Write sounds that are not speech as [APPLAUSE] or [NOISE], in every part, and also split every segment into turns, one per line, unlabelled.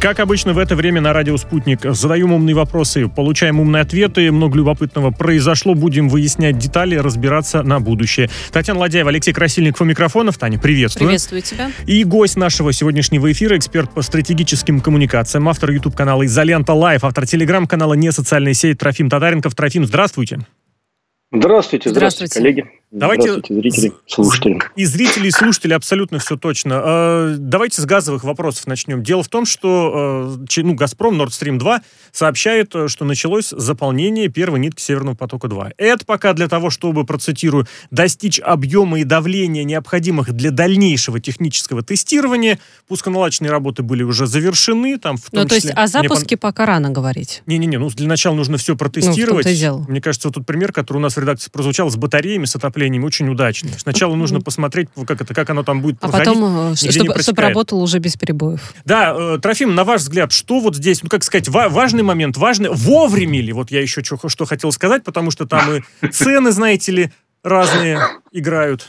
Как обычно в это время на радио «Спутник» задаем умные вопросы, получаем умные ответы, много любопытного произошло, будем выяснять детали, разбираться на будущее. Татьяна Ладяева, Алексей Красильников у микрофонов. Таня, приветствую.
Приветствую тебя.
И гость нашего сегодняшнего эфира, эксперт по стратегическим коммуникациям, автор YouTube-канала «Изолента Live», автор телеграм-канала «Не социальная сеть» Трофим Татаренков. Трофим, здравствуйте.
Здравствуйте, здравствуйте, коллеги.
Давайте
зрители, слушатели.
И зрители, и слушатели абсолютно все точно. А, давайте с газовых вопросов начнем. Дело в том, что э, ну, «Газпром» Nord Stream 2 сообщает, э, что началось заполнение первой нитки «Северного потока-2». Это пока для того, чтобы, процитирую, достичь объема и давления, необходимых для дальнейшего технического тестирования. Пусконаладочные работы были уже завершены. Там, в том
ну, то
числе,
есть о запуске пон... пока рано говорить?
Не-не-не, ну, для начала нужно все протестировать. Ну, Мне кажется, вот тот пример, который у нас в редакции прозвучал, с батареями, с отоплением отоплением очень удачный. Сначала нужно посмотреть, как, это, как оно там будет
а проходить. А потом, чтобы, чтобы работало уже без перебоев.
Да, э, Трофим, на ваш взгляд, что вот здесь, ну, как сказать, ва- важный момент, важный, вовремя ли, вот я еще что, что хотел сказать, потому что там и цены, знаете ли, разные играют.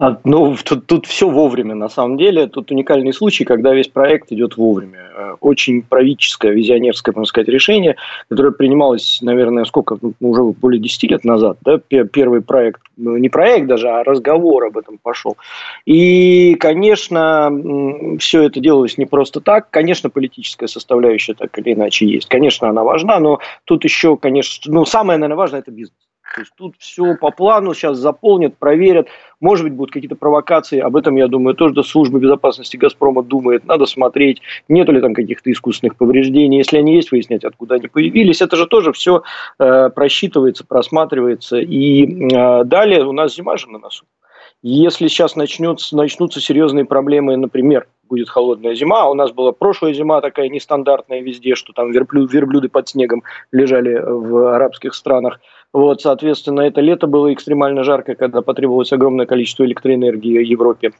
А, ну, тут, тут все вовремя, на самом деле. Тут уникальный случай, когда весь проект идет вовремя. Э, очень правительское, визионерское, можно сказать, решение, которое принималось, наверное, сколько, ну, уже более 10 лет назад. Да? Первый проект, ну, не проект даже, а разговор об этом пошел. И, конечно, все это делалось не просто так. Конечно, политическая составляющая так или иначе есть. Конечно, она важна, но тут еще, конечно, ну, самое, наверное, важное – это бизнес. То есть тут все по плану, сейчас заполнят, проверят. Может быть, будут какие-то провокации. Об этом, я думаю, тоже до службы безопасности «Газпрома» думает. Надо смотреть, нет ли там каких-то искусственных повреждений. Если они есть, выяснять, откуда они появились. Это же тоже все э, просчитывается, просматривается. И э, далее у нас зима же на носу. Если сейчас начнется, начнутся серьезные проблемы, например, будет холодная зима, а у нас была прошлая зима такая нестандартная везде, что там верблюд, верблюды под снегом лежали в арабских странах. Вот, соответственно, это лето было экстремально жарко, когда потребовалось огромное количество электроэнергии в Европе.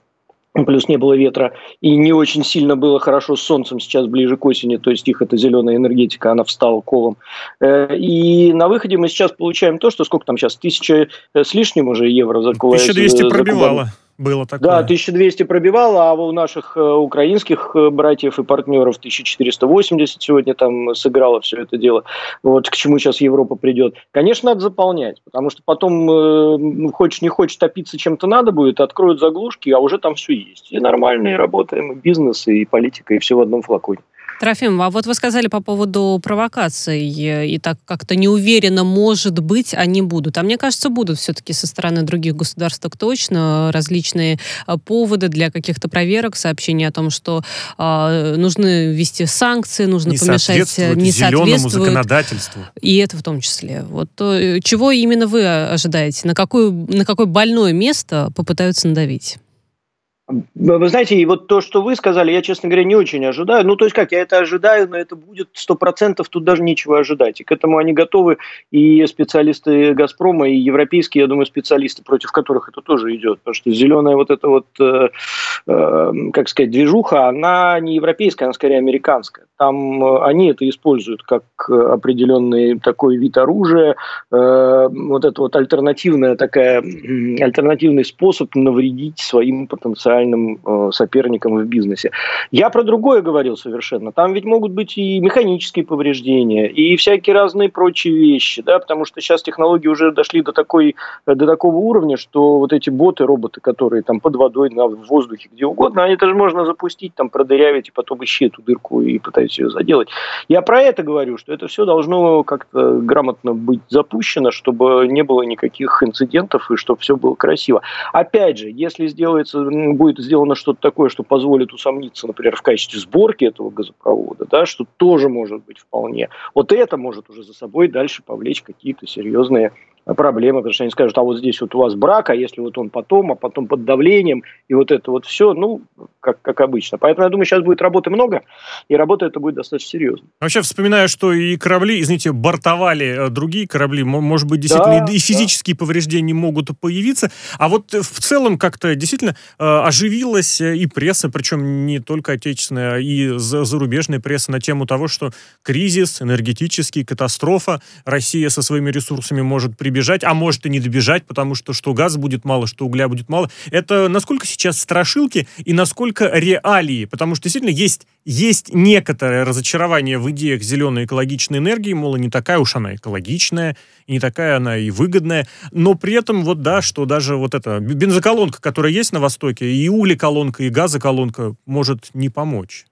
Плюс не было ветра, и не очень сильно было хорошо с солнцем сейчас ближе к осени, то есть их эта зеленая энергетика, она встала колом. Э, и на выходе мы сейчас получаем то, что сколько там сейчас, тысяча с лишним уже евро за
1200 пробивало было такое.
Да, 1200 пробивало, а у наших э, украинских э, братьев и партнеров 1480 сегодня там сыграло все это дело. Вот к чему сейчас Европа придет. Конечно, надо заполнять, потому что потом, э, ну, хочешь не хочешь, топиться чем-то надо будет, откроют заглушки, а уже там все есть. И нормальные работаем, и бизнес, и политика, и все в одном флаконе.
Трофим, а вот вы сказали по поводу провокаций, и так как-то неуверенно, может быть, они будут. А мне кажется, будут все-таки со стороны других государств так точно различные а, поводы для каких-то проверок, сообщения о том, что э, нужно ввести санкции, нужно
не
помешать
э, не соответствует законодательству.
И это в том числе. Вот то, э, чего именно вы ожидаете? На, какое, на какое больное место попытаются надавить?
Вы знаете, и вот то, что вы сказали, я, честно говоря, не очень ожидаю. Ну, то есть как, я это ожидаю, но это будет сто процентов, тут даже нечего ожидать. И к этому они готовы, и специалисты «Газпрома», и европейские, я думаю, специалисты, против которых это тоже идет. Потому что зеленая вот эта вот, э, э, как сказать, движуха, она не европейская, она скорее американская. Там э, они это используют как определенный такой вид оружия, э, вот это вот альтернативная такая, альтернативный способ навредить своим потенциальным э, соперником в бизнесе. Я про другое говорил совершенно. Там ведь могут быть и механические повреждения, и всякие разные прочие вещи, да, потому что сейчас технологии уже дошли до, такой, до такого уровня, что вот эти боты, роботы, которые там под водой, на, в воздухе, где угодно, они тоже можно запустить, там продырявить, и потом ищи эту дырку и пытаются ее заделать. Я про это говорю, что это все должно как-то грамотно быть запущено, чтобы не было никаких инцидентов и чтобы все было красиво. Опять же, если сделается, будет сделано что-то такое, что позволит усомниться, например, в качестве сборки этого газопровода, да, что тоже может быть вполне. Вот это может уже за собой дальше повлечь какие-то серьезные проблемы, потому что они скажут, а вот здесь вот у вас брак, а если вот он потом, а потом под давлением, и вот это вот все, ну, как, как обычно. Поэтому я думаю, сейчас будет работы много, и работа это будет достаточно серьезно.
Вообще вспоминаю, что и корабли, извините, бортовали э, другие корабли, может быть, действительно, да, и физические да. повреждения могут появиться, а вот в целом как-то действительно э, оживилась и пресса, причем не только отечественная, и зарубежная пресса на тему того, что кризис, энергетический, катастрофа, Россия со своими ресурсами может прибежать добежать, а может и не добежать, потому что что газа будет мало, что угля будет мало. Это насколько сейчас страшилки и насколько реалии, потому что действительно есть, есть некоторое разочарование в идеях зеленой экологичной энергии, мол, не такая уж она экологичная, не такая она и выгодная, но при этом вот да, что даже вот эта бензоколонка, которая есть на Востоке, и углеколонка, и газоколонка может не помочь.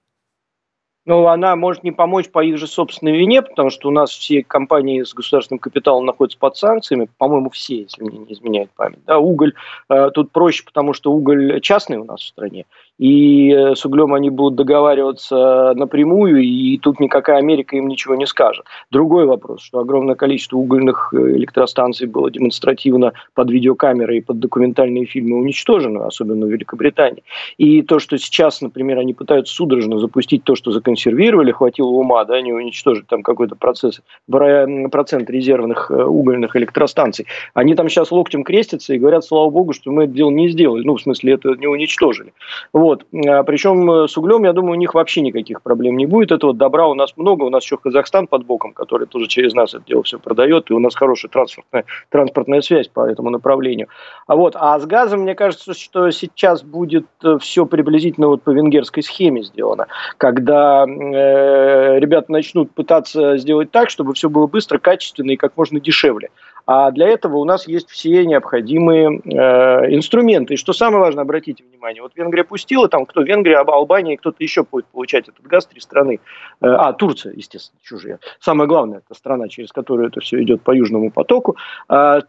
Но она может не помочь по их же собственной вине, потому что у нас все компании с государственным капиталом находятся под санкциями, по-моему, все, если мне не изменяет память. Да, уголь э, тут проще, потому что уголь частный у нас в стране, и э, с углем они будут договариваться напрямую, и тут никакая Америка им ничего не скажет. Другой вопрос, что огромное количество угольных э, электростанций было демонстративно под видеокамеры и под документальные фильмы уничтожено, особенно в Великобритании. И то, что сейчас, например, они пытаются судорожно запустить то, что законсервировали, хватило ума, да, не уничтожить там какой-то процесс, процент резервных э, угольных электростанций. Они там сейчас локтем крестятся и говорят, слава богу, что мы это дело не сделали. Ну, в смысле, это не уничтожили. Вот. А, Причем э, с углем, я думаю, у них вообще никаких проблем не будет. Этого добра у нас много. У нас еще Казахстан под боком, который тоже через нас это дело все продает. И у нас хорошая транспортная, транспортная связь по этому направлению. А, вот. а с газом, мне кажется, что сейчас будет э, все приблизительно вот по венгерской схеме сделано. Когда ребята начнут пытаться сделать так, чтобы все было быстро, качественно и как можно дешевле. А для этого у нас есть все необходимые э, инструменты. И что самое важное, обратите внимание, вот Венгрия пустила, там кто Венгрия, Албания кто-то еще будет получать этот газ, три страны. Э, а, Турция, естественно, чужие. Самое главное, это страна, через которую это все идет по Южному потоку. А,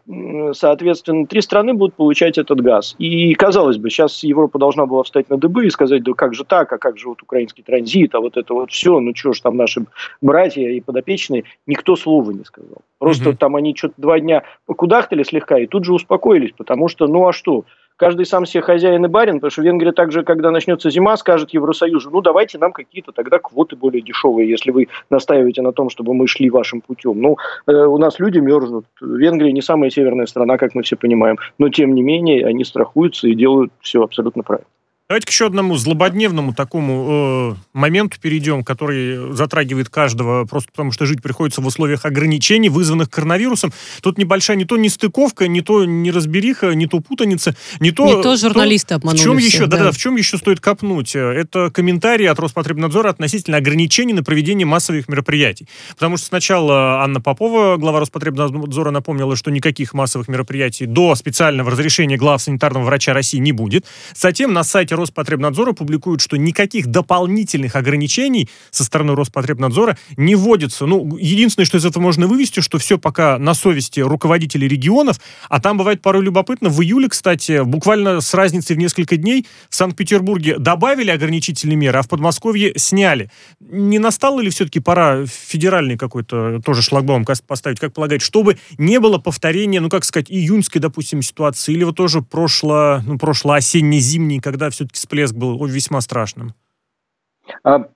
соответственно, три страны будут получать этот газ. И, казалось бы, сейчас Европа должна была встать на дыбы и сказать, да как же так, а как же вот украинский транзит, а вот это вот все, ну что ж там наши братья и подопечные, никто слова не сказал. Просто угу. там они что-то два дня покудахтали слегка и тут же успокоились, потому что, ну а что, каждый сам себе хозяин и барин, потому что Венгрия также, когда начнется зима, скажет Евросоюзу, ну давайте нам какие-то тогда квоты более дешевые, если вы настаиваете на том, чтобы мы шли вашим путем. Ну, э, у нас люди мерзнут. Венгрия не самая северная страна, как мы все понимаем, но тем не менее они страхуются и делают все абсолютно правильно.
Давайте к еще одному злободневному такому э, моменту перейдем, который затрагивает каждого, просто потому что жить приходится в условиях ограничений, вызванных коронавирусом. Тут небольшая не то нестыковка, не то неразбериха, не то путаница, не то...
Не то журналисты то, обманули
В чем
всех,
еще, да. Да, в чем еще стоит копнуть? Это комментарии от Роспотребнадзора относительно ограничений на проведение массовых мероприятий. Потому что сначала Анна Попова, глава Роспотребнадзора, напомнила, что никаких массовых мероприятий до специального разрешения глав санитарного врача России не будет. Затем на сайте Роспотребнадзора публикуют, что никаких дополнительных ограничений со стороны Роспотребнадзора не вводится. Ну, единственное, что из этого можно вывести, что все пока на совести руководителей регионов, а там бывает порой любопытно. В июле, кстати, буквально с разницей в несколько дней в Санкт-Петербурге добавили ограничительные меры, а в Подмосковье сняли. Не настало ли все-таки пора федеральный какой-то тоже шлагбаум поставить, как полагаете, чтобы не было повторения, ну, как сказать, июньской, допустим, ситуации, или вот тоже прошло, ну, прошло осенне-зимний, когда все все-таки всплеск был весьма страшным.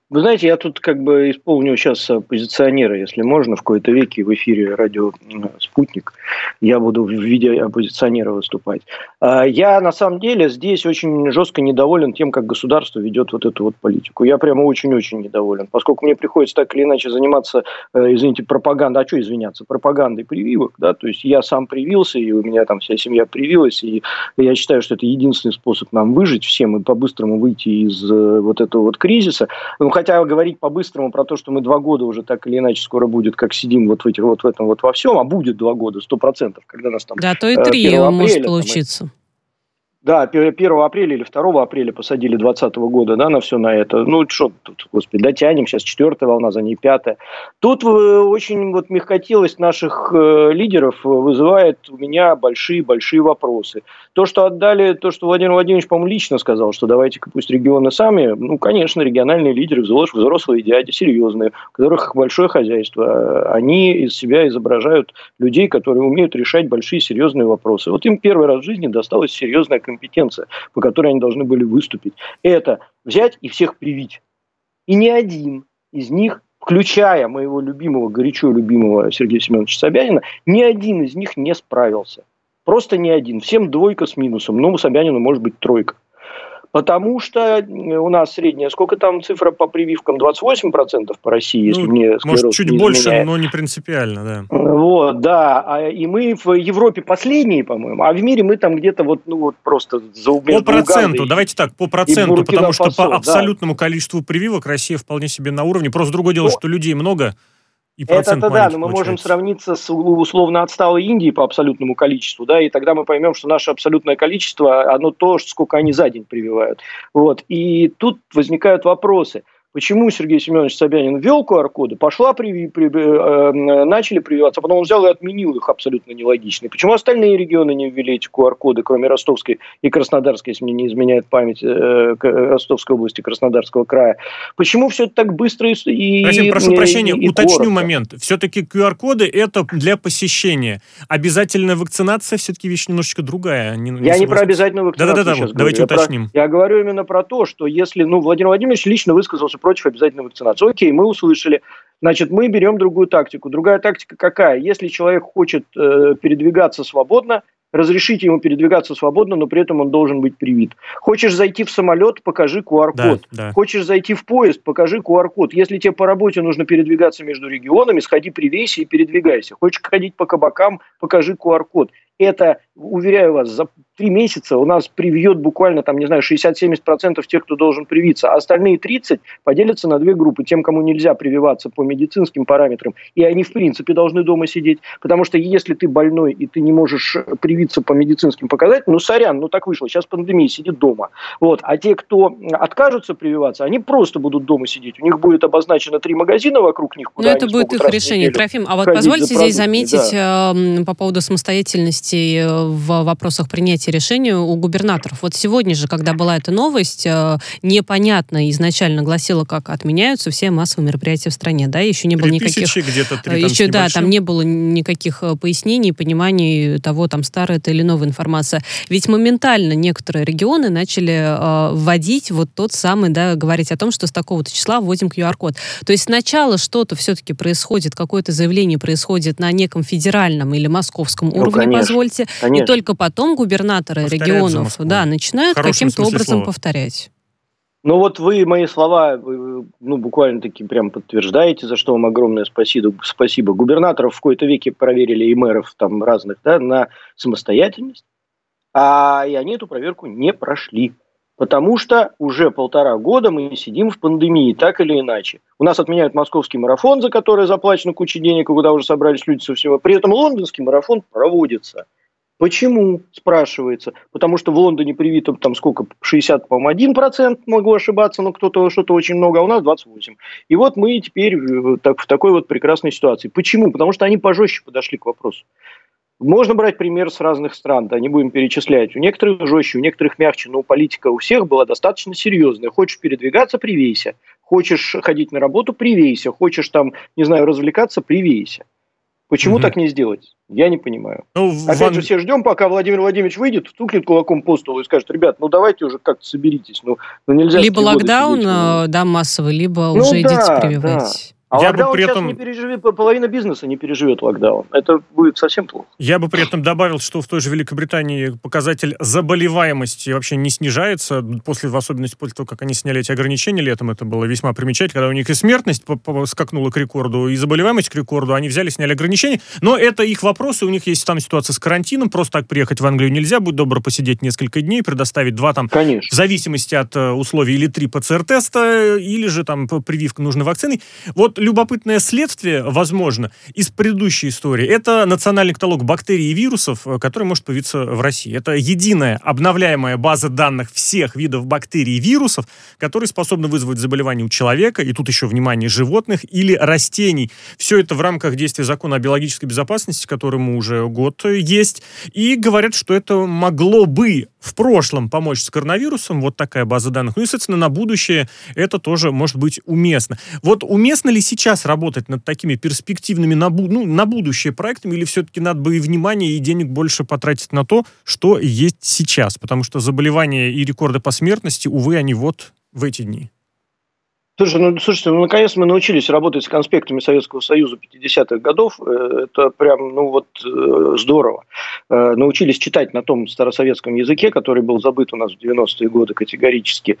Вы знаете, я тут как бы исполню сейчас оппозиционера, если можно, в какой-то веке в эфире радио «Спутник». Я буду в виде оппозиционера выступать. А, я, на самом деле, здесь очень жестко недоволен тем, как государство ведет вот эту вот политику. Я прямо очень-очень недоволен, поскольку мне приходится так или иначе заниматься, э, извините, пропагандой. А что извиняться? Пропагандой прививок, да, то есть я сам привился, и у меня там вся семья привилась, и я считаю, что это единственный способ нам выжить всем и по-быстрому выйти из э, вот этого вот кризиса. Ну, хотя говорить по-быстрому про то, что мы два года уже так или иначе скоро будет, как сидим вот в, этих, вот в этом вот во всем, а будет два года, сто процентов, когда нас там...
Да, то и э, три может получиться. Там,
да, 1 апреля или 2 апреля посадили 2020 года, да, на все на это. Ну, что тут, господи, дотянем, сейчас четвертая волна, за ней пятая. Тут э, очень вот мягкотелость наших э, лидеров вызывает у меня большие-большие вопросы. То, что отдали, то, что Владимир Владимирович, по-моему, лично сказал, что давайте-ка пусть регионы сами, ну, конечно, региональные лидеры, взрослые дяди, серьезные, у которых большое хозяйство, они из себя изображают людей, которые умеют решать большие серьезные вопросы. Вот им первый раз в жизни досталась серьезная компетенция, по которой они должны были выступить. Это взять и всех привить. И ни один из них включая моего любимого, горячо любимого Сергея Семеновича Собянина, ни один из них не справился. Просто ни один. Всем двойка с минусом. Ну, Собянину может быть тройка. Потому что у нас средняя, сколько там цифра по прививкам? 28% по России, если ну, мне
Может, чуть не больше, изменяет. но не принципиально, да.
Вот, да. А, и мы в Европе последние, по-моему, а в мире мы там где-то вот, ну, вот просто
за По проценту, и, давайте так, по проценту, потому что по абсолютному да. количеству прививок Россия вполне себе на уровне. Просто другое дело, но... что людей много,
и Это-то да, но мы можем сравниться с условно отсталой Индией по абсолютному количеству, да, и тогда мы поймем, что наше абсолютное количество, оно то, сколько они за день прививают. Вот. И тут возникают вопросы – Почему Сергей Семенович Собянин ввел QR-коды, пошла, при, при, э, начали прививаться, а потом он взял и отменил их абсолютно нелогично. Почему остальные регионы не ввели эти QR-коды, кроме Ростовской и Краснодарской, если мне не изменяет память, э, Ростовской области, Краснодарского края? Почему все это так быстро и...
и прошу и, прощения, и, и уточню коротко? момент. Все-таки QR-коды это для посещения. Обязательная вакцинация все-таки вещь немножечко другая.
Не, не Я не про обязательную вакцинацию
Да-да-да, давайте
я
уточним.
Про, я говорю именно про то, что если, ну, Владимир Владимирович лично высказался против обязательной вакцинации. Окей, мы услышали. Значит, мы берем другую тактику. Другая тактика какая? Если человек хочет э, передвигаться свободно, разрешите ему передвигаться свободно, но при этом он должен быть привит. Хочешь зайти в самолет, покажи QR-код. Да, да. Хочешь зайти в поезд, покажи QR-код. Если тебе по работе нужно передвигаться между регионами, сходи привейся и передвигайся. Хочешь ходить по кабакам, покажи QR-код. Это, уверяю вас, за три месяца у нас привьет буквально, там, не знаю, 60-70% тех, кто должен привиться, а остальные 30 поделятся на две группы. Тем, кому нельзя прививаться по медицинским параметрам, и они, в принципе, должны дома сидеть. Потому что если ты больной, и ты не можешь привиться по медицинским показателям, ну, сорян, ну, так вышло, сейчас пандемия, сидит дома. Вот. А те, кто откажутся прививаться, они просто будут дома сидеть. У них будет обозначено три магазина вокруг них.
Куда Но это будет их решение. Трофим, а вот позвольте здесь заметить да. э, по поводу самостоятельности э, в вопросах принятия решения у губернаторов. Вот сегодня же, когда была эта новость, э, непонятно изначально гласило, как отменяются все массовые мероприятия в стране, да, еще не было никаких...
где-то
Еще, да, там не было никаких э, пояснений, пониманий того, там, старая это или новая информация. Ведь моментально некоторые регионы начали э, вводить вот тот самый, да, говорить о том, что с такого-то числа вводим QR-код. То есть сначала что-то все-таки происходит, какое-то заявление происходит на неком федеральном или московском ну, уровне, конечно, позвольте, конечно. И только потом губернатор губернаторы регионов да, начинают каким-то образом слова. повторять.
Ну вот вы мои слова, ну буквально таки прям подтверждаете, за что вам огромное спасибо. Спасибо. Губернаторов в какой-то веке проверили и мэров там разных, да, на самостоятельность, а и они эту проверку не прошли. Потому что уже полтора года мы сидим в пандемии, так или иначе. У нас отменяют московский марафон, за который заплачено куча денег, и куда уже собрались люди со всего. При этом лондонский марафон проводится. Почему, спрашивается? Потому что в Лондоне привито там сколько, 60, по-моему, 1%, могу ошибаться, но кто-то что-то очень много, а у нас 28. И вот мы теперь э, так, в такой вот прекрасной ситуации. Почему? Потому что они пожестче подошли к вопросу. Можно брать пример с разных стран, да, не будем перечислять. У некоторых жестче, у некоторых мягче, но политика у всех была достаточно серьезная. Хочешь передвигаться – привейся. Хочешь ходить на работу – привейся. Хочешь там, не знаю, развлекаться – привейся. Почему угу. так не сделать? Я не понимаю. Ну, Опять Ван... же, все ждем, пока Владимир Владимирович выйдет, стукнет кулаком по столу и скажет, ребят, ну давайте уже как-то соберитесь. Ну, ну нельзя
либо локдаун, сидеть, ну. да, массовый, либо ну, уже да, идите прививать. Да.
А я локдаун бы при этом... не переживет, половина бизнеса не переживет локдаун. Это будет совсем плохо.
Я бы при этом добавил, что в той же Великобритании показатель заболеваемости вообще не снижается, после, в особенности после того, как они сняли эти ограничения летом, это было весьма примечательно, когда у них и смертность скакнула к рекорду, и заболеваемость к рекорду, они взяли, сняли ограничения, но это их вопросы, у них есть там ситуация с карантином, просто так приехать в Англию нельзя, будь добро посидеть несколько дней, предоставить два там,
Конечно.
в зависимости от э, условий, или три ПЦР-теста, или же там прививка нужной вакцины. Вот любопытное следствие, возможно, из предыдущей истории. Это национальный каталог бактерий и вирусов, э, который может появиться в России. Это единая обновляемая база данных всех видов бактерий и вирусов, которые способны вызвать заболевания у человека, и тут еще, внимание, животных или растений. Все это в рамках действия закона о биологической безопасности, которому уже год есть. И говорят, что это могло бы в прошлом помочь с коронавирусом, вот такая база данных. Ну и, соответственно, на будущее это тоже может быть уместно. Вот уместно ли сейчас работать над такими перспективными на, ну, на будущее проектами, или все-таки надо бы и внимание, и денег больше потратить на то, что есть сейчас? Потому что заболевания и рекорды по смертности, увы, они вот в эти дни.
Слушай, ну, слушайте, ну, наконец мы научились работать с конспектами Советского Союза 50-х годов. Э, это прям, ну, вот, э, здорово. Э, научились читать на том старосоветском языке, который был забыт у нас в 90-е годы категорически.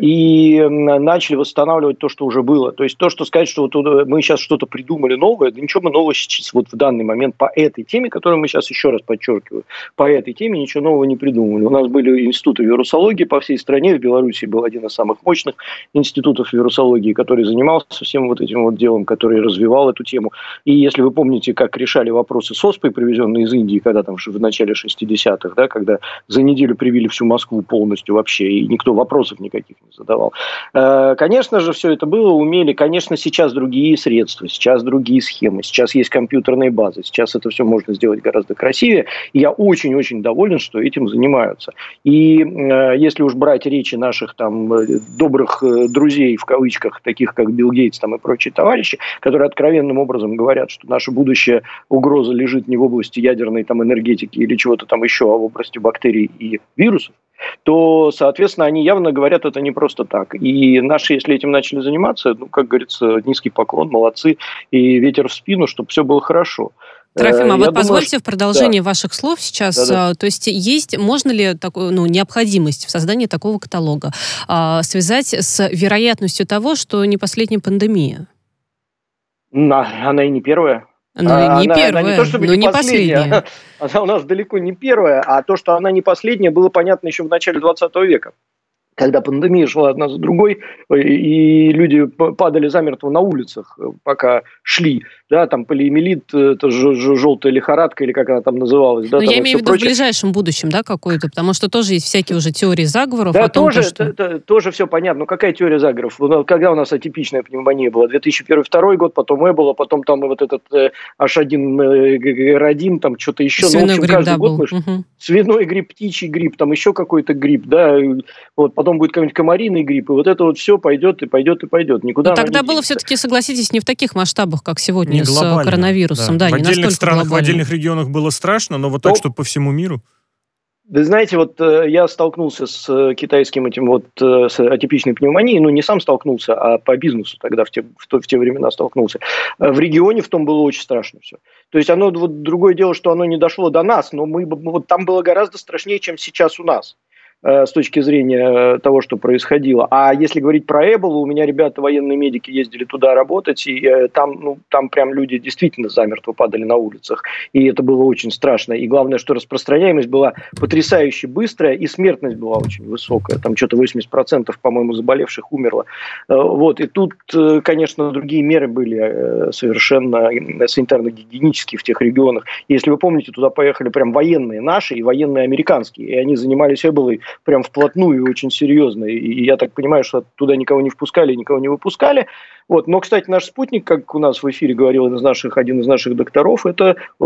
И начали восстанавливать то, что уже было. То есть то, что сказать, что вот мы сейчас что-то придумали новое, да ничего мы нового сейчас вот в данный момент по этой теме, которую мы сейчас еще раз подчеркиваю, по этой теме ничего нового не придумали. У нас были институты вирусологии по всей стране. В Беларуси был один из самых мощных институтов вирусологии, который занимался всем вот этим вот делом, который развивал эту тему. И если вы помните, как решали вопросы с оспой, привезенные из Индии, когда там в начале 60-х, да, когда за неделю привили всю Москву полностью вообще, и никто вопросов никаких не задавал. Э, конечно же, все это было, умели. Конечно, сейчас другие средства, сейчас другие схемы, сейчас есть компьютерные базы, сейчас это все можно сделать гораздо красивее. И я очень-очень доволен, что этим занимаются. И э, если уж брать речи наших там э, добрых друзей в кавычках, таких как Билл Гейтс там, и прочие товарищи, которые откровенным образом говорят, что наша будущая угроза лежит не в области ядерной там, энергетики или чего-то там еще, а в области бактерий и вирусов, то, соответственно, они явно говорят это не просто так. И наши, если этим начали заниматься, ну, как говорится, низкий поклон, молодцы, и ветер в спину, чтобы все было хорошо.
Трофим, а э, вот позвольте думаю, в продолжении да. ваших слов сейчас, да, да. то есть есть, можно ли такую, ну, необходимость в создании такого каталога а, связать с вероятностью того, что не последняя пандемия?
Она и не первая.
Ну, а, не она, первая, она не то, чтобы но не, не последняя. последняя. [LAUGHS]
Она у нас далеко не первая, а то, что она не последняя, было понятно еще в начале 20 века когда пандемия шла одна за другой, и люди падали замертво на улицах, пока шли, да, там полиэмилит, это желтая лихорадка, или как она там называлась. Да,
Но
там
я имею в виду прочее. в ближайшем будущем, да, какой-то, потому что тоже есть всякие уже теории заговоров.
Да,
том,
тоже,
что...
это, тоже все понятно. Но какая теория заговоров? Ну, когда у нас атипичная пневмония была? 2001-2002 год, потом Эбола, потом там вот этот H1N1, там что-то еще.
Свиной ну, общем, грипп, да, был. Год,
угу. Свиной грипп, птичий грипп, там еще какой-то грипп, да, вот, потом будет какой-нибудь комариный грипп, и вот это вот все пойдет и пойдет и пойдет. Никуда
Но тогда было все-таки, согласитесь, не в таких масштабах, как сегодня не с коронавирусом. Да. Да,
в отдельных странах, глобально. в отдельных регионах было страшно, но вот так, что по всему миру.
Вы знаете, вот э, я столкнулся с э, китайским этим вот э, с атипичной пневмонией, ну не сам столкнулся, а по бизнесу тогда в те, в, то, в те времена столкнулся. В регионе в том было очень страшно все. То есть оно вот другое дело, что оно не дошло до нас, но мы вот там было гораздо страшнее, чем сейчас у нас. Э, с точки зрения того, что происходило. А если говорить про Эболу, у меня ребята, военные медики, ездили туда работать, и э, там, ну, там прям люди действительно замертво падали на улицах. И это было очень страшно. И главное, что распространяемость была потрясающе быстрая, и смертность была очень высокая. Там что-то 80%, по-моему, заболевших умерло. Э, вот. И тут, конечно, другие меры были совершенно санитарно-гигиенические в тех регионах. Если вы помните, туда поехали прям военные наши и военные американские. И они занимались Эболой прям вплотную и очень серьезно. И я так понимаю, что туда никого не впускали, никого не выпускали. Вот. Но, кстати, наш спутник, как у нас в эфире говорил один из наших, один из наших докторов, это э,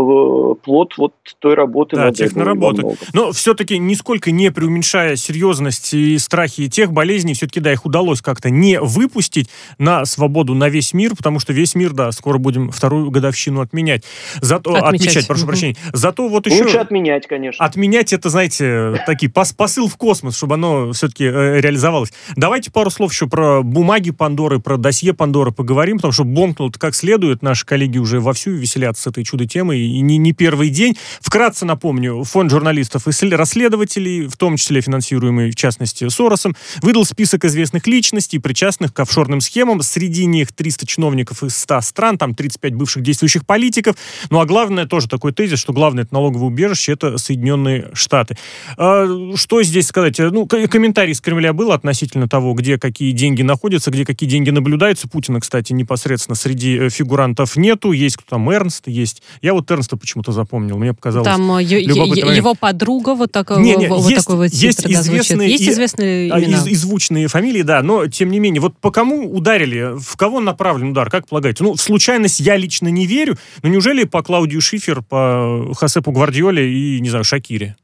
плод вот той работы.
Да, тех наработок. Но все-таки, нисколько не преуменьшая серьезность и страхи тех болезней, все-таки, да, их удалось как-то не выпустить на свободу на весь мир, потому что весь мир, да, скоро будем вторую годовщину отменять. Зато, отмечать, отмечать прошу угу. прощения. Зато вот еще...
Лучше отменять, конечно.
Отменять это, знаете, такие пос посыл в космос, чтобы оно все-таки э, реализовалось. Давайте пару слов еще про бумаги Пандоры, про досье Пандоры Пандора поговорим, потому что бомкнут как следует. Наши коллеги уже вовсю веселятся с этой чудо-темой, и не, не первый день. Вкратце напомню, фонд журналистов и расследователей, в том числе финансируемый, в частности, Соросом, выдал список известных личностей, причастных к офшорным схемам. Среди них 300 чиновников из 100 стран, там 35 бывших действующих политиков. Ну а главное, тоже такой тезис, что главное это налоговое убежище, это Соединенные Штаты. А, что здесь сказать? Ну, комментарий из Кремля был относительно того, где какие деньги находятся, где какие деньги наблюдаются. Путина, кстати, непосредственно среди э, фигурантов нету. Есть кто там, Эрнст есть. Я вот Эрнста почему-то запомнил. Мне показалось...
Там э, его подруга вот, так, не, не, вот есть, такой вот
есть известные,
Есть известные
и, имена? Из, и звучные фамилии, да. Но, тем не менее, вот по кому ударили? В кого направлен удар? Как полагаете? Ну, в случайность я лично не верю. Но неужели по Клаудию Шифер, по Хасепу Гвардиоле и, не знаю, Шакире?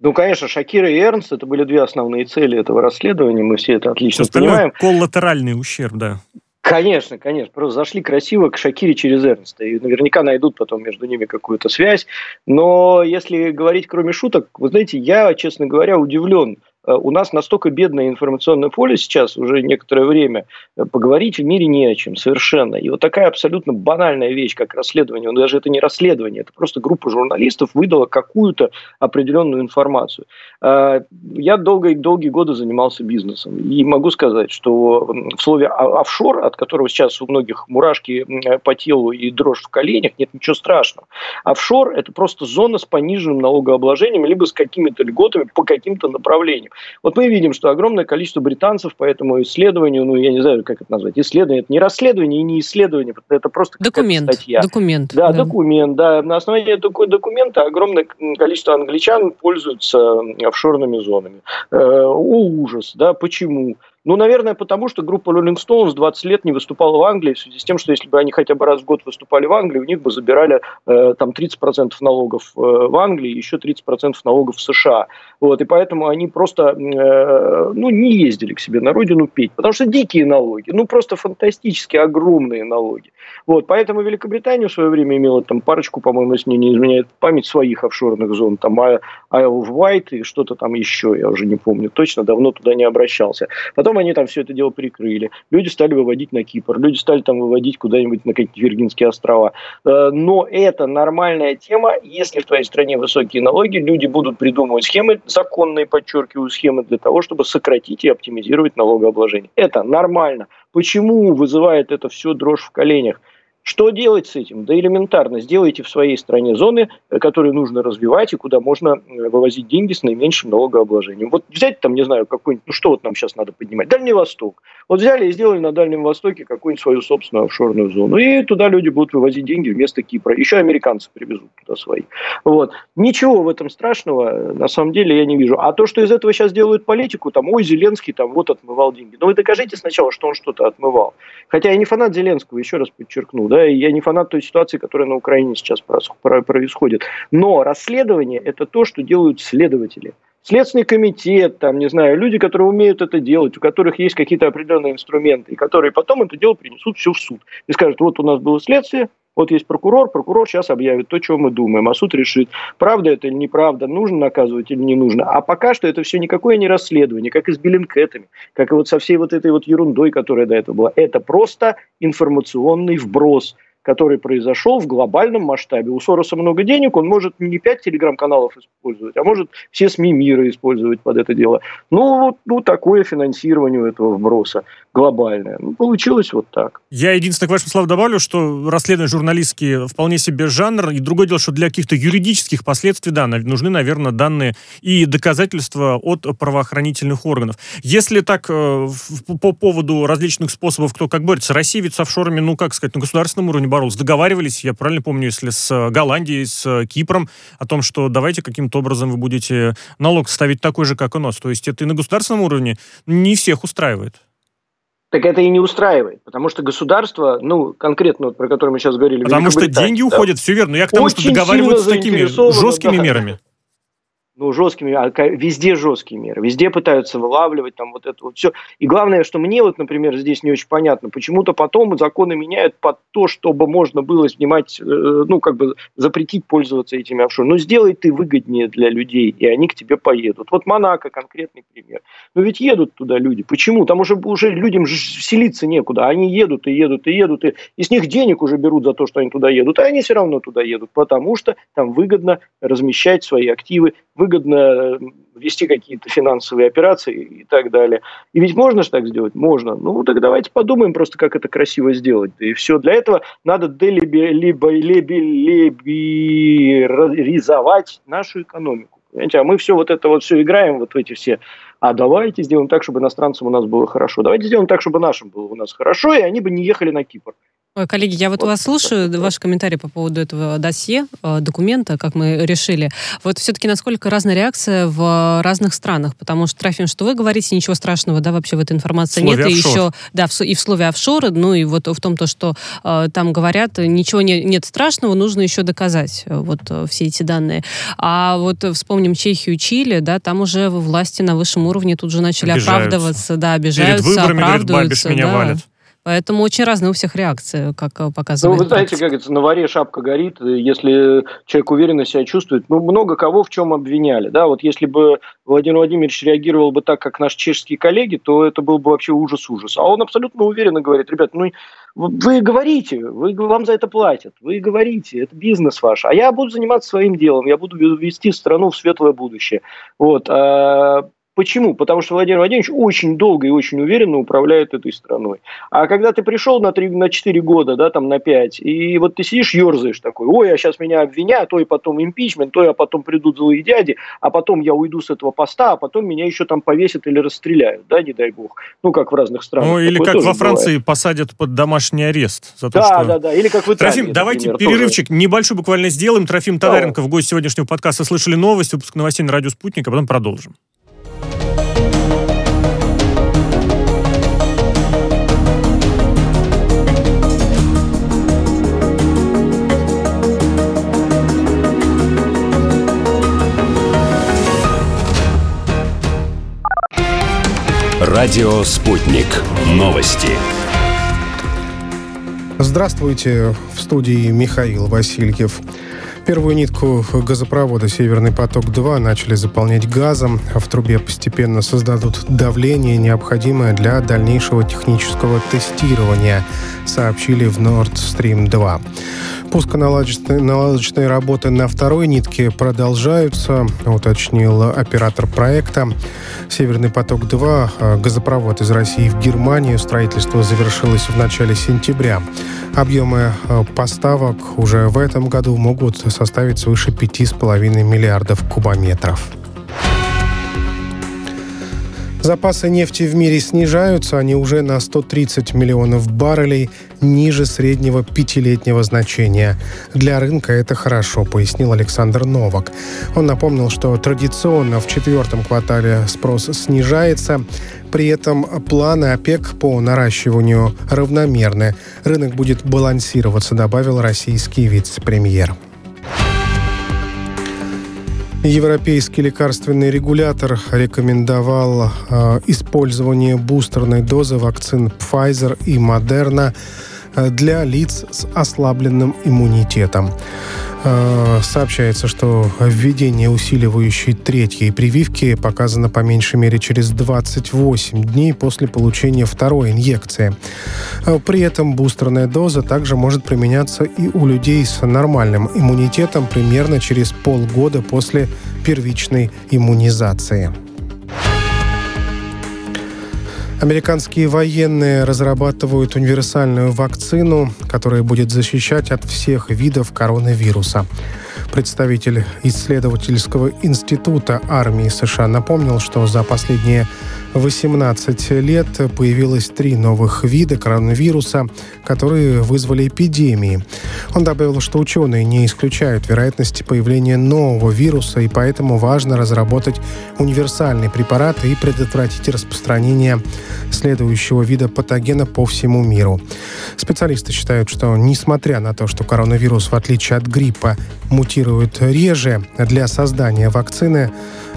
Ну, конечно, Шакира и Эрнст – это были две основные цели этого расследования, мы все это отлично все понимаем.
коллатеральный ущерб, да.
Конечно, конечно. Просто зашли красиво к Шакире через Эрнста. И наверняка найдут потом между ними какую-то связь. Но если говорить кроме шуток, вы знаете, я, честно говоря, удивлен у нас настолько бедное информационное поле сейчас уже некоторое время, э, поговорить в мире не о чем совершенно. И вот такая абсолютно банальная вещь, как расследование, ну, даже это не расследование, это просто группа журналистов выдала какую-то определенную информацию. Э, я долгие, долгие годы занимался бизнесом. И могу сказать, что в слове офшор, от которого сейчас у многих мурашки по телу и дрожь в коленях, нет ничего страшного. Офшор – это просто зона с пониженным налогообложением, либо с какими-то льготами по каким-то направлениям. Вот мы видим, что огромное количество британцев по этому исследованию, ну, я не знаю, как это назвать, исследование, это не расследование и не исследование, это просто
документ,
статья.
Документ.
Да, да, документ, да. На основании такой документа огромное количество англичан пользуются офшорными зонами. Э, о, ужас, да, почему? Ну, наверное, потому что группа Rolling Stones 20 лет не выступала в Англии, в связи с тем, что если бы они хотя бы раз в год выступали в Англии, у них бы забирали э, там 30% налогов э, в Англии, еще 30% налогов в США. Вот, и поэтому они просто э, ну, не ездили к себе на родину петь, потому что дикие налоги, ну, просто фантастически огромные налоги. Вот, поэтому Великобритания в свое время имела там парочку, по-моему, если мне не изменяет память, своих офшорных зон, там Isle of Wight и что-то там еще, я уже не помню точно, давно туда не обращался. Потом Потом они там все это дело прикрыли. Люди стали выводить на Кипр, люди стали там выводить куда-нибудь на какие-то Виргинские острова. Э, но это нормальная тема. Если в твоей стране высокие налоги, люди будут придумывать схемы, законные, подчеркиваю, схемы для того, чтобы сократить и оптимизировать налогообложение. Это нормально. Почему вызывает это все дрожь в коленях? Что делать с этим? Да элементарно. Сделайте в своей стране зоны, э, которые нужно развивать и куда можно э, вывозить деньги с наименьшим налогообложением. Вот взять там, не знаю, какой-нибудь, ну что вот нам сейчас надо поднимать? Дальний Восток. Вот взяли и сделали на Дальнем Востоке какую-нибудь свою собственную офшорную зону. И туда люди будут вывозить деньги вместо Кипра. Еще американцы привезут туда свои. Вот. Ничего в этом страшного э, на самом деле я не вижу. А то, что из этого сейчас делают политику, там, ой, Зеленский там вот отмывал деньги. Но ну, вы докажите сначала, что он что-то отмывал. Хотя я не фанат Зеленского, еще раз подчеркну да, и я не фанат той ситуации, которая на Украине сейчас происходит. Но расследование – это то, что делают следователи. Следственный комитет, там, не знаю, люди, которые умеют это делать, у которых есть какие-то определенные инструменты, и которые потом это дело принесут все в суд. И скажут, вот у нас было следствие, вот есть прокурор, прокурор сейчас объявит то, чего мы думаем, а суд решит, правда это или неправда, нужно наказывать или не нужно. А пока что это все никакое не расследование, как и с Беллинкетами, как и вот со всей вот этой вот ерундой, которая до этого была. Это просто информационный вброс – который произошел в глобальном масштабе. У Сороса много денег, он может не пять телеграм-каналов использовать, а может все СМИ мира использовать под это дело. Ну, вот ну, такое финансирование у этого вброса глобальное. Ну, получилось вот так.
Я единственное к вашим словам добавлю, что расследования журналистские вполне себе жанр, и другое дело, что для каких-то юридических последствий, да, нужны, наверное, данные и доказательства от правоохранительных органов. Если так, э, по поводу различных способов, кто как борется, Россия ведь с офшорами, ну, как сказать, на государственном уровне боролась. Договаривались, я правильно помню, если с Голландией, с Кипром, о том, что давайте каким-то образом вы будете налог ставить такой же, как у нас. То есть это и на государственном уровне не всех устраивает.
Так это и не устраивает, потому что государство, ну, конкретно, вот, про которое мы сейчас говорили...
Потому что деньги да, уходят, все верно. Я к тому, что договариваются с такими жесткими да, мерами
ну, жесткими, а везде жесткие меры, везде пытаются вылавливать там вот это вот все. И главное, что мне вот, например, здесь не очень понятно, почему-то потом законы меняют под то, чтобы можно было снимать, э, ну, как бы запретить пользоваться этими офшорами. Ну, сделай ты выгоднее для людей, и они к тебе поедут. Вот Монако конкретный пример. Но ведь едут туда люди. Почему? Там уже, уже людям селиться некуда. Они едут и едут и едут, и, и с них денег уже берут за то, что они туда едут, а они все равно туда едут, потому что там выгодно размещать свои активы, выгодно выгодно э, вести какие-то финансовые операции и так далее. И ведь можно же так сделать? Можно. Ну, так давайте подумаем просто, как это красиво сделать. И все. Для этого надо делиберизовать нашу экономику. Понимаете? А мы все вот это вот все играем вот в эти все а давайте сделаем так, чтобы иностранцам у нас было хорошо. Давайте сделаем так, чтобы нашим было у нас хорошо, и они бы не ехали на Кипр.
Ой, коллеги, я вот, вот вас слушаю, да. ваши комментарии по поводу этого досье, э, документа, как мы решили. Вот все-таки насколько разная реакция в разных странах, потому что, Трофим, что вы говорите, ничего страшного, да, вообще в этой информации нет. И еще, да, в, и в слове офшор, ну и вот в том, то, что э, там говорят, ничего не, нет страшного, нужно еще доказать э, вот э, все эти данные. А вот вспомним Чехию, Чили, да, там уже власти на высшем уровне тут же начали Обижаются. оправдываться, да, обижаются, Перед выборами, оправдываются. Говорит, меня да. валят. Поэтому очень разные у всех реакции, как э, показывает
Ну, вы знаете, как это, на варе шапка горит, если человек уверенно себя чувствует. Ну, много кого в чем обвиняли, да, вот если бы Владимир Владимирович реагировал бы так, как наши чешские коллеги, то это был бы вообще ужас-ужас. А он абсолютно уверенно говорит, ребят, ну, вы говорите, вы, вам за это платят, вы говорите, это бизнес ваш, а я буду заниматься своим делом, я буду вести страну в светлое будущее. Вот. А Почему? Потому что Владимир Владимирович очень долго и очень уверенно управляет этой страной. А когда ты пришел на, 3, на 4 года, да, там на 5, и вот ты сидишь, ерзаешь такой, ой, а сейчас меня обвинят, то и потом импичмент, то я потом придут злые дяди, а потом я уйду с этого поста, а потом меня еще там повесят или расстреляют, да, не дай бог. Ну, как в разных странах.
Ну, или как во Франции бывает. посадят под домашний арест. За
то, да, что... да, да, или как в Италии,
Трофим, давайте например, перерывчик тоже. небольшой буквально сделаем. Трофим Тадаренко да. в гость сегодняшнего подкаста «Слышали новость», выпуск новостей на радио «Спутник», а потом продолжим.
Радио «Спутник». Новости.
Здравствуйте. В студии Михаил Васильев. Первую нитку газопровода «Северный поток-2» начали заполнять газом. В трубе постепенно создадут давление, необходимое для дальнейшего технического тестирования, сообщили в Nord Stream 2. Пусконаладочные работы на второй нитке продолжаются, уточнил оператор проекта. «Северный поток-2» э, газопровод из России в Германию. Строительство завершилось в начале сентября. Объемы э, поставок уже в этом году могут составить свыше 5,5 миллиардов кубометров. Запасы нефти в мире снижаются, они уже на 130 миллионов баррелей ниже среднего пятилетнего значения. Для рынка это хорошо, пояснил Александр Новак. Он напомнил, что традиционно в четвертом квартале спрос снижается, при этом планы ОПЕК по наращиванию равномерны. Рынок будет балансироваться, добавил российский вице-премьер. Европейский лекарственный регулятор рекомендовал э, использование бустерной дозы вакцин Pfizer и Moderna э, для лиц с ослабленным иммунитетом. Э, сообщается, что введение усиливающей третьей прививки показано по меньшей мере через 28 дней после получения второй инъекции. Э, при этом бустерная доза также может применяться и у людей с нормальным иммунитетом примерно через полгода после первичной иммунизации. Американские военные разрабатывают универсальную вакцину, которая будет защищать от всех видов коронавируса. Представитель исследовательского института армии США напомнил, что за последние 18 лет появилось три новых вида коронавируса, которые вызвали эпидемии. Он добавил, что ученые не исключают вероятности появления нового вируса, и поэтому важно разработать универсальный препарат и предотвратить распространение следующего вида патогена по всему миру. Специалисты считают, что несмотря на то, что коронавирус, в отличие от гриппа, мутирует реже, для создания вакцины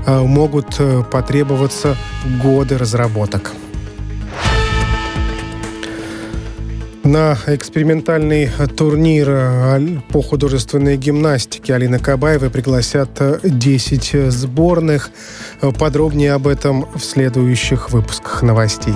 Э, могут э, потребоваться годы разработок. На экспериментальный турнир э, по художественной гимнастике Алины Кабаевой пригласят 10 сборных. Подробнее об этом в следующих выпусках новостей.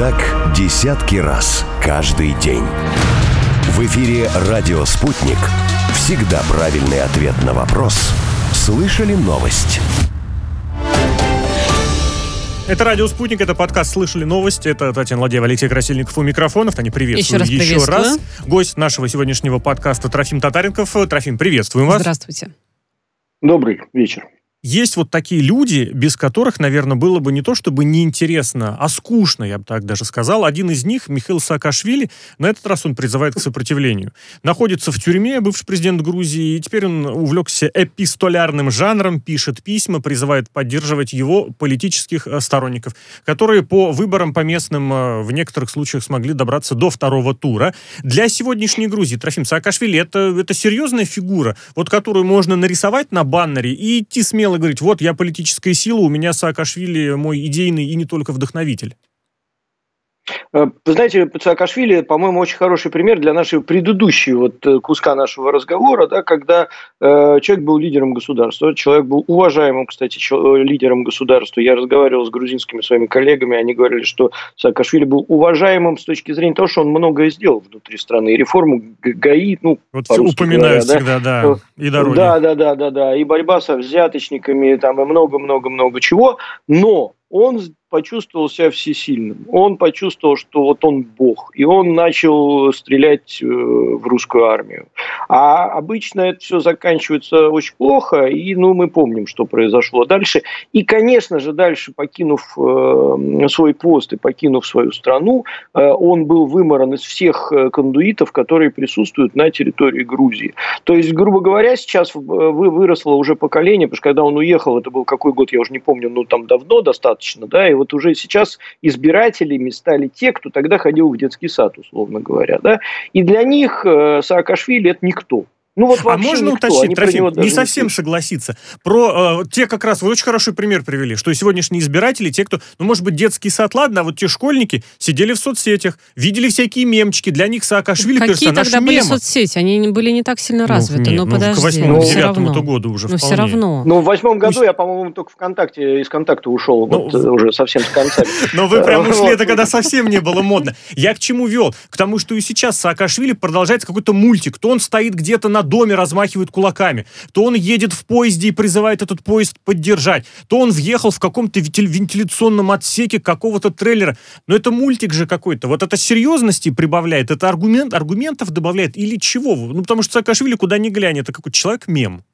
Так десятки раз каждый день. В эфире «Радио Спутник». Всегда правильный ответ на вопрос. Слышали новость?
Это «Радио Спутник», это подкаст «Слышали новости». Это Татьяна Ладеева, Алексей Красильников у микрофонов. Они приветствуют
еще раз.
Еще раз. Гость нашего сегодняшнего подкаста Трофим Татаренков. Трофим, приветствуем вас.
Здравствуйте.
Добрый вечер.
Есть вот такие люди, без которых, наверное, было бы не то чтобы неинтересно, а скучно, я бы так даже сказал. Один из них, Михаил Саакашвили, на этот раз он призывает к сопротивлению. Находится в тюрьме, бывший президент Грузии, и теперь он увлекся эпистолярным жанром, пишет письма, призывает поддерживать его политических э, сторонников, которые по выборам по местным э, в некоторых случаях смогли добраться до второго тура. Для сегодняшней Грузии Трофим Саакашвили это, это серьезная фигура, вот которую можно нарисовать на баннере и идти смело смело говорить, вот я политическая сила, у меня Саакашвили мой идейный и не только вдохновитель?
Э, вы знаете, Саакашвили, по-моему, очень хороший пример для нашего предыдущего вот э, куска нашего разговора, да, когда э, человек был лидером государства, человек был уважаемым, кстати, э, лидером государства. Я разговаривал с грузинскими своими коллегами, они говорили, что Саакашвили был уважаемым с точки зрения того, что он многое сделал внутри страны, и реформу ГАИ, ну,
вот упоминают говоря, всегда, да, да, и дороги.
Да, да, да, да, да, и борьба со взяточниками, там, и много-много-много чего, но он почувствовал себя всесильным. Он почувствовал, что вот он бог. И он начал стрелять э, в русскую армию. А обычно это все заканчивается очень плохо. И ну, мы помним, что произошло дальше. И, конечно же, дальше, покинув э, свой пост и покинув свою страну, э, он был выморан из всех кондуитов, которые присутствуют на территории Грузии. То есть, грубо говоря, сейчас выросло уже поколение, потому что когда он уехал, это был какой год, я уже не помню, ну там давно достаточно, да, и вот уже сейчас избирателями стали те, кто тогда ходил в детский сад, условно говоря. Да? И для них э, Саакашвили – это никто.
Ну, вот а можно никто, уточнить, Трофим, не совсем не согласиться. Про э, те как раз, вы очень хороший пример привели, что сегодняшние избиратели, те, кто, ну, может быть, детский сад, ладно, а вот те школьники сидели в соцсетях, видели всякие мемчики, для них Саакашвили
Какие
персонаж
тогда
мема.
были соцсети? Они были не так сильно развиты, ну, но ну, подожди.
к восьмому, девятому году уже
Но
вполне.
все равно.
Ну, в восьмом году я, по-моему, только ВКонтакте, из ВКонтакта ушел, ну, вот, уже совсем с конца. [LAUGHS]
Но вы прям [LAUGHS] ушли, это когда совсем не было модно. Я к чему вел? К тому, что и сейчас Саакашвили продолжается какой-то мультик. То он стоит где-то на доме, размахивает кулаками, то он едет в поезде и призывает этот поезд поддержать, то он въехал в каком-то вентиляционном отсеке какого-то трейлера. Но это мультик же какой-то. Вот это серьезности прибавляет, это аргумент, аргументов добавляет или чего? Ну, потому что Саакашвили куда ни глянь, это какой-то человек-мем.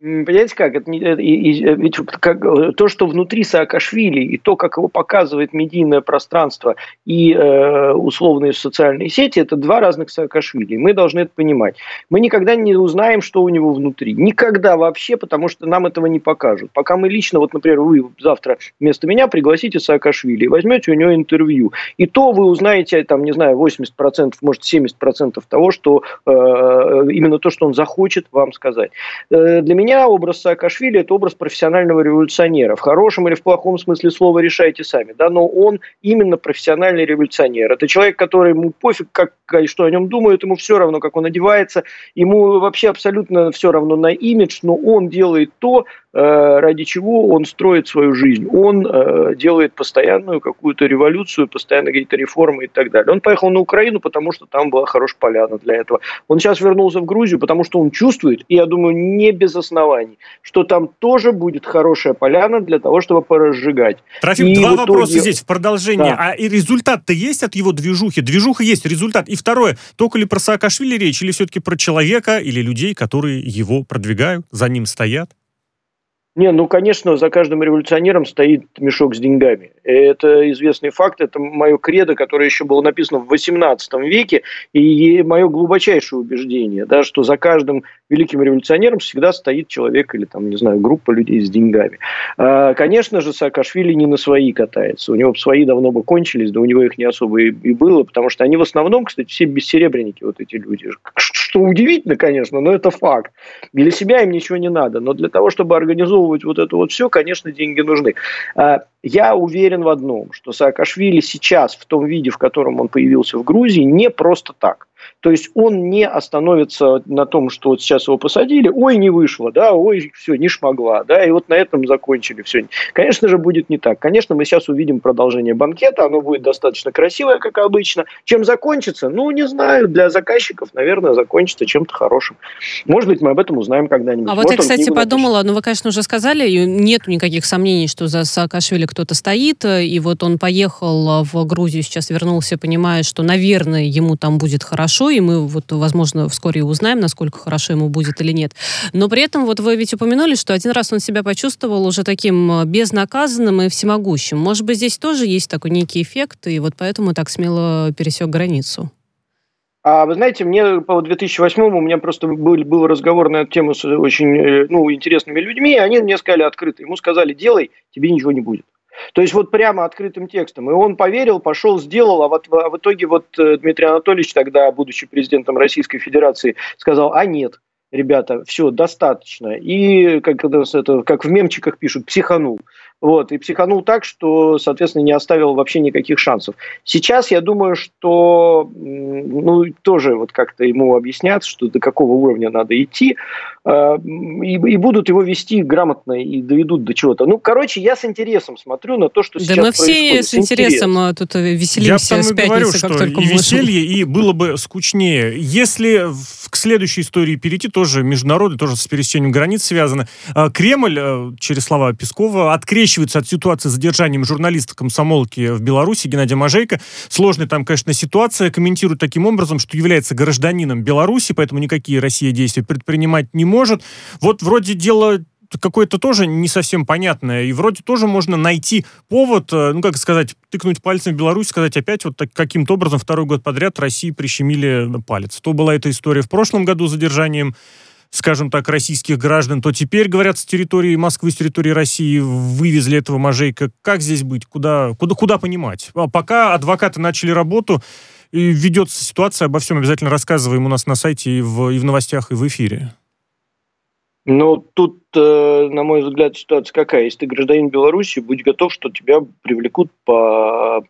Понимаете как? Это, это, и, и, ведь как, то, что внутри Саакашвили, и то, как его показывает медийное пространство и э, условные социальные сети, это два разных Саакашвили. Мы должны это понимать. Мы никогда не узнаем, что у него внутри. Никогда вообще, потому что нам этого не покажут. Пока мы лично, вот, например, вы завтра вместо меня пригласите Саакашвили возьмете у него интервью. И то вы узнаете, там, не знаю, 80%, может, 70% того, что э, именно то, что он захочет вам сказать. Э, для меня меня образ Саакашвили – это образ профессионального революционера. В хорошем или в плохом смысле слова решайте сами. Да? Но он именно профессиональный революционер. Это человек, который ему пофиг, как, что о нем думают, ему все равно, как он одевается, ему вообще абсолютно все равно на имидж, но он делает то, Э, ради чего он строит свою жизнь. Он э, делает постоянную какую-то революцию, постоянно какие-то реформы и так далее. Он поехал на Украину, потому что там была хорошая поляна для этого. Он сейчас вернулся в Грузию, потому что он чувствует, и я думаю, не без оснований, что там тоже будет хорошая поляна для того, чтобы поразжигать.
Трофим, и два итоге... вопроса здесь в продолжение. Да. А и результат-то есть от его движухи? Движуха есть, результат. И второе, только ли про Саакашвили речь, или все-таки про человека, или людей, которые его продвигают, за ним стоят?
Не, ну, конечно, за каждым революционером стоит мешок с деньгами. Это известный факт, это мое кредо, которое еще было написано в 18 веке, и мое глубочайшее убеждение, да, что за каждым великим революционером всегда стоит человек или, там, не знаю, группа людей с деньгами. А, конечно же, Саакашвили не на свои катается. У него свои давно бы кончились, да у него их не особо и, было, потому что они в основном, кстати, все бессеребренники, вот эти люди. Что удивительно, конечно, но это факт. Для себя им ничего не надо, но для того, чтобы организовывать организовывать вот это вот все, конечно, деньги нужны. А, я уверен в одном, что Саакашвили сейчас в том виде, в котором он появился в Грузии, не просто так. То есть он не остановится на том, что вот сейчас его посадили, ой, не вышло, да, ой, все, не шмогла, да, и вот на этом закончили все. Конечно же, будет не так. Конечно, мы сейчас увидим продолжение банкета, оно будет достаточно красивое, как обычно. Чем закончится? Ну, не знаю, для заказчиков, наверное, закончится чем-то хорошим. Может быть, мы об этом узнаем когда-нибудь.
А вот, вот я, кстати, подумала, ну, вы, конечно, уже сказали, нет никаких сомнений, что за Саакашвили кто-то стоит, и вот он поехал в Грузию, сейчас вернулся, понимая, что, наверное, ему там будет хорошо, и мы вот, возможно, вскоре узнаем, насколько хорошо ему будет или нет. Но при этом вот вы ведь упомянули, что один раз он себя почувствовал уже таким э, безнаказанным и всемогущим. Может быть, здесь тоже есть такой некий эффект, и вот поэтому так смело пересек границу?
А вы знаете, мне по 2008 у меня просто был, был разговор на эту тему с очень э, ну, интересными людьми, и они мне сказали открыто. Ему сказали, делай, тебе ничего не будет. То есть вот прямо открытым текстом. И он поверил, пошел, сделал, а, вот, а в итоге вот э, Дмитрий Анатольевич тогда, будучи президентом Российской Федерации, сказал, а нет, ребята, все, достаточно. И, как, это, как в мемчиках пишут, психанул. Вот, и психанул так, что, соответственно, не оставил вообще никаких шансов. Сейчас я думаю, что ну, тоже вот как-то ему объяснят, что до какого уровня надо идти, э, и, и будут его вести грамотно и доведут до чего-то. Ну, короче, я с интересом смотрю на то, что сейчас
Да мы все с интересом Интерес. тут веселимся
я
с пятницы,
говорю,
как
что
только
и веселье, и было бы скучнее. Если к следующей истории перейти, тоже международной, тоже с пересечением границ связано, э, Кремль, э, через слова Пескова, открещивается от ситуации с задержанием журналиста комсомолки в Беларуси Геннадия Мажейко. Сложная там, конечно, ситуация. Комментирует таким образом, что является гражданином Беларуси, поэтому никакие Россия действия предпринимать не может. Вот вроде дело какое-то тоже не совсем понятное. И вроде тоже можно найти повод, э, ну, как сказать, тыкнуть пальцем в Беларусь, сказать опять вот так, каким-то образом второй год подряд России прищемили палец. То была эта история в прошлом году с задержанием скажем так, российских граждан, то теперь, говорят, с территории Москвы, с территории России вывезли этого Мажейка. Как здесь быть? Куда, куда, куда понимать? А пока адвокаты начали работу, и ведется ситуация, обо всем обязательно рассказываем у нас на сайте и в, и в новостях, и в эфире.
Ну, тут, э, на мой взгляд, ситуация какая? Если ты гражданин Беларуси, будь готов, что тебя привлекут по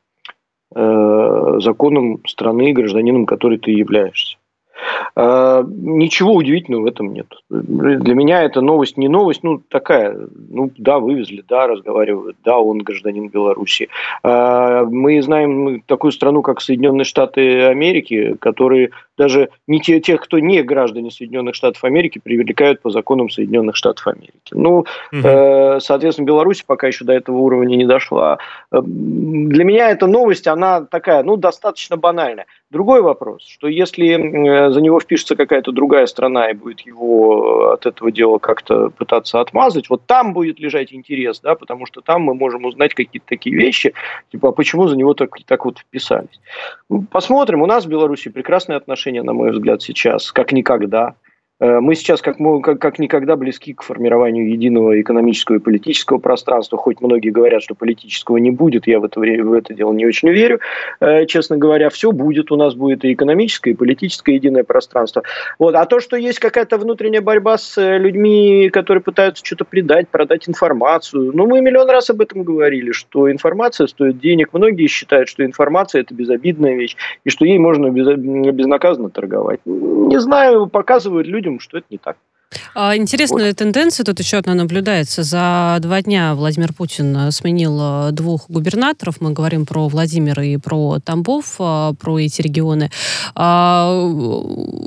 э, законам страны, гражданином которой ты являешься. А, ничего удивительного в этом нет. Для меня это новость не новость, ну такая, ну да, вывезли, да, разговаривают, да, он гражданин Беларуси. А, мы знаем такую страну, как Соединенные Штаты Америки, которые даже не те, тех, кто не граждане Соединенных Штатов Америки, привлекают по законам Соединенных Штатов Америки. Ну, угу. соответственно, Беларусь пока еще до этого уровня не дошла. Для меня эта новость, она такая, ну, достаточно банальная. Другой вопрос, что если за него впишется какая-то другая страна и будет его от этого дела как-то пытаться отмазать, вот там будет лежать интерес, да, потому что там мы можем узнать какие-то такие вещи, типа, а почему за него так, так вот вписались. Посмотрим, у нас в Беларуси прекрасные отношения, на мой взгляд, сейчас, как никогда. Э, мы сейчас как, как, как никогда близки к формированию единого экономического и политического пространства, хоть многие говорят, что политического не будет, я в это, в это дело не очень верю, э, честно говоря, все будет, у нас будет и экономическое, и политическое единое пространство. Вот. А то, что есть какая-то внутренняя борьба с э, людьми, которые пытаются что-то предать, продать информацию, ну, мы миллион раз об этом говорили, что информация стоит денег, многие считают, что информация – это безобидная вещь, и что ей можно безнаказанно торговать. Не знаю, показывают люди, людям, что это не так.
А, интересная вот. тенденция тут еще одна наблюдается. За два дня Владимир Путин э, сменил э, двух губернаторов. Мы говорим про Владимира и про Тамбов, э, про эти регионы. А,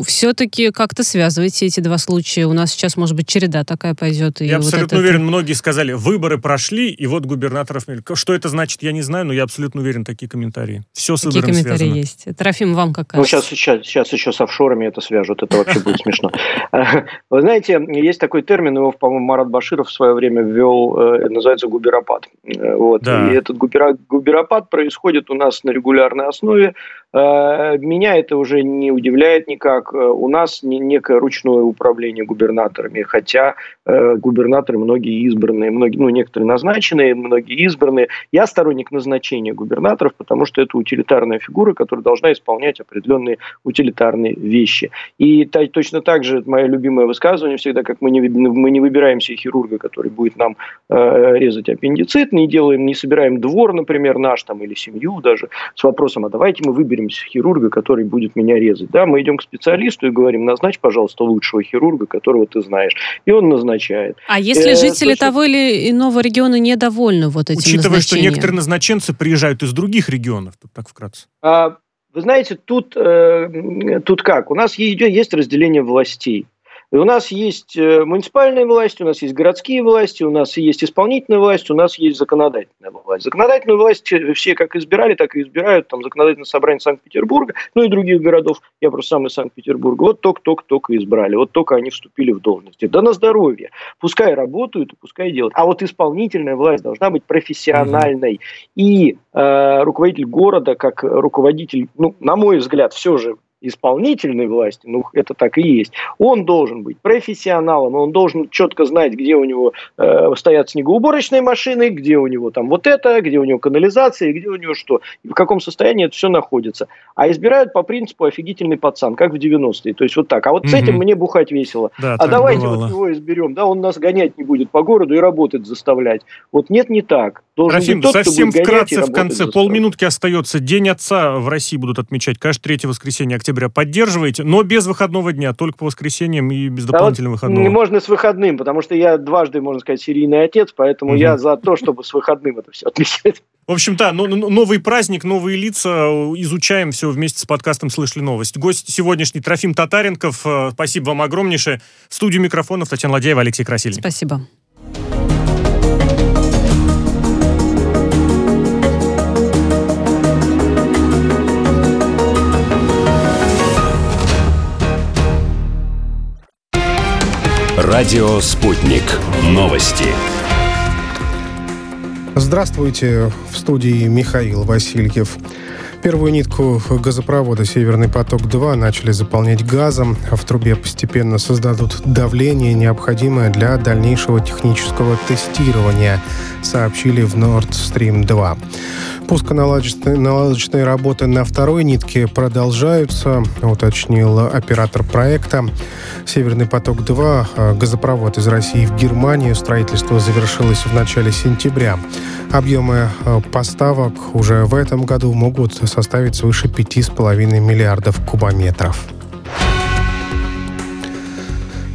все-таки как-то связываете эти два случая. У нас сейчас, может быть, череда такая пойдет.
Я абсолютно вот уверен, многие сказали, выборы прошли, и вот губернаторов... Что это значит, я не знаю, но я абсолютно уверен, такие комментарии. Все с
Такие комментарии
связано.
есть. Трофим, вам как кажется?
Ну, сейчас, сейчас, сейчас еще с офшорами это свяжут. Это вообще будет смешно. [LAUGHS] Вы знаете, есть такой термин, его, по-моему, Марат Баширов в свое время ввел, э, называется губеропад. Э, вот. Да. И этот губеропад происходит у нас на регулярной основе. Э, меня это уже не удивляет никак. У нас некое ручное управление губернаторами, хотя губернаторы многие избранные, многие, ну, некоторые назначенные, многие избранные. Я сторонник назначения губернаторов, потому что это утилитарная фигура, которая должна исполнять определенные утилитарные вещи. И точно так же мое любимое высказывание всегда, как мы не, мы не выбираем себе хирурга, который будет нам э, резать аппендицит, не делаем, не собираем двор, например, наш там или семью даже с вопросом, а давайте мы выберем хирурга, который будет меня резать. Да, мы идем к специалисту и говорим, назначь, пожалуйста, лучшего хирурга, которого ты знаешь. И он назначает.
А если э, жители точно... того или иного региона недовольны вот этим
Учитывая, что некоторые назначенцы приезжают из других регионов, тут так вкратце.
А, вы знаете, тут, э, тут как? У нас есть разделение властей. И у нас есть э, муниципальная власть, у нас есть городские власти, у нас есть исполнительная власть, у нас есть законодательная власть. Законодательную власть все как избирали, так и избирают. Там законодательное собрание Санкт-Петербурга, ну и других городов. Я просто сам из Санкт-Петербурга. Вот только-только-только избрали. Вот только они вступили в должности. Да на здоровье. Пускай работают и пускай делают. А вот исполнительная власть должна быть профессиональной. И э, руководитель города, как руководитель, ну, на мой взгляд, все же исполнительной власти, ну это так и есть, он должен быть профессионалом, он должен четко знать, где у него э, стоят снегоуборочные машины, где у него там вот это, где у него канализация, где у него что, в каком состоянии это все находится. А избирают по принципу офигительный пацан, как в 90-е, то есть вот так. А вот угу. с этим мне бухать весело. Да, а давайте бывало. вот его изберем, да, он нас гонять не будет по городу и работать заставлять. Вот нет, не так.
Должен Рафим, тот, совсем вкратце в конце, полминутки остается. День отца в России будут отмечать каждое третье воскресенье октября. Поддерживаете, но без выходного дня, только по воскресеньям и без дополнительного
да
выходного.
Не можно с выходным, потому что я дважды, можно сказать, серийный отец, поэтому угу. я за то, чтобы с выходным это все отмечать.
В общем, да, ну, ну, новый праздник, новые лица. Изучаем все вместе с подкастом «Слышали новость». Гость сегодняшний Трофим Татаренков. Э, спасибо вам огромнейшее. В студию микрофонов Татьяна Ладеева, Алексей Красильник.
Спасибо.
Радио «Спутник». Новости.
Здравствуйте. В студии Михаил Васильев. Первую нитку газопровода «Северный поток-2» начали заполнять газом, а в трубе постепенно создадут давление, необходимое для дальнейшего технического тестирования, сообщили в Nord Stream 2. Пусконаладочные работы на второй нитке продолжаются, уточнил оператор проекта. «Северный поток-2» — газопровод из России в Германию. Строительство завершилось в начале сентября. Объемы э, поставок уже в этом году могут составить свыше 5,5 миллиардов кубометров.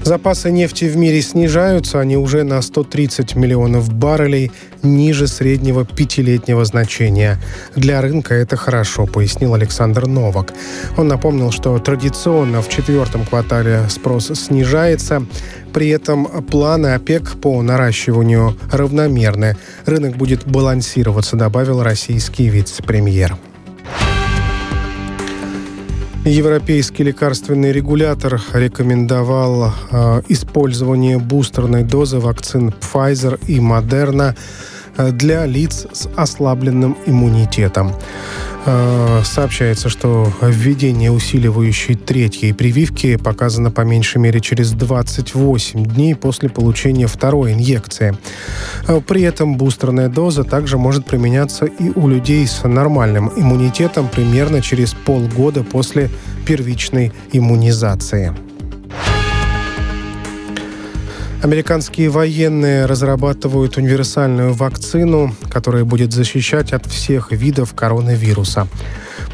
Запасы нефти в мире снижаются, они уже на 130 миллионов баррелей ниже среднего пятилетнего значения. Для рынка это хорошо, пояснил Александр Новак. Он напомнил, что традиционно в четвертом квартале спрос снижается, при этом планы ОПЕК по наращиванию равномерны. Рынок будет балансироваться, добавил российский вице-премьер. Европейский лекарственный регулятор рекомендовал э, использование бустерной дозы вакцин Pfizer и Moderna для лиц с ослабленным иммунитетом. Э, сообщается, что введение усиливающей третьей прививки показано по меньшей мере через 28 дней после получения второй инъекции. Э, при этом бустерная доза также может применяться и у людей с нормальным иммунитетом примерно через полгода после первичной иммунизации. Американские военные разрабатывают универсальную вакцину, которая будет защищать от всех видов коронавируса.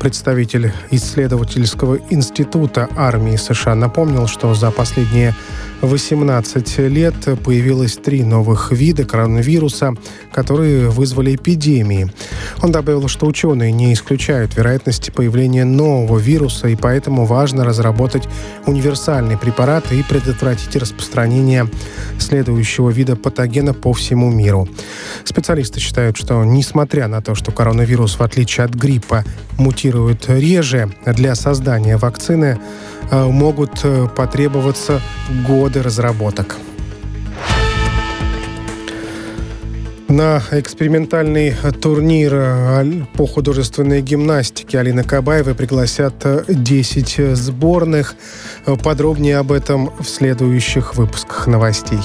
Представитель исследовательского института армии США напомнил, что за последние 18 лет появилось три новых вида коронавируса, которые вызвали эпидемии. Он добавил, что ученые не исключают вероятности появления нового вируса, и поэтому важно разработать универсальный препарат и предотвратить распространение следующего вида патогена по всему миру. Специалисты считают, что несмотря на то, что коронавирус, в отличие от гриппа, мутирует реже, для создания вакцины могут э, потребоваться годы разработок. На экспериментальный турнир э, по художественной гимнастике Алины Кабаевой пригласят 10 сборных. Подробнее об этом в следующих выпусках новостей.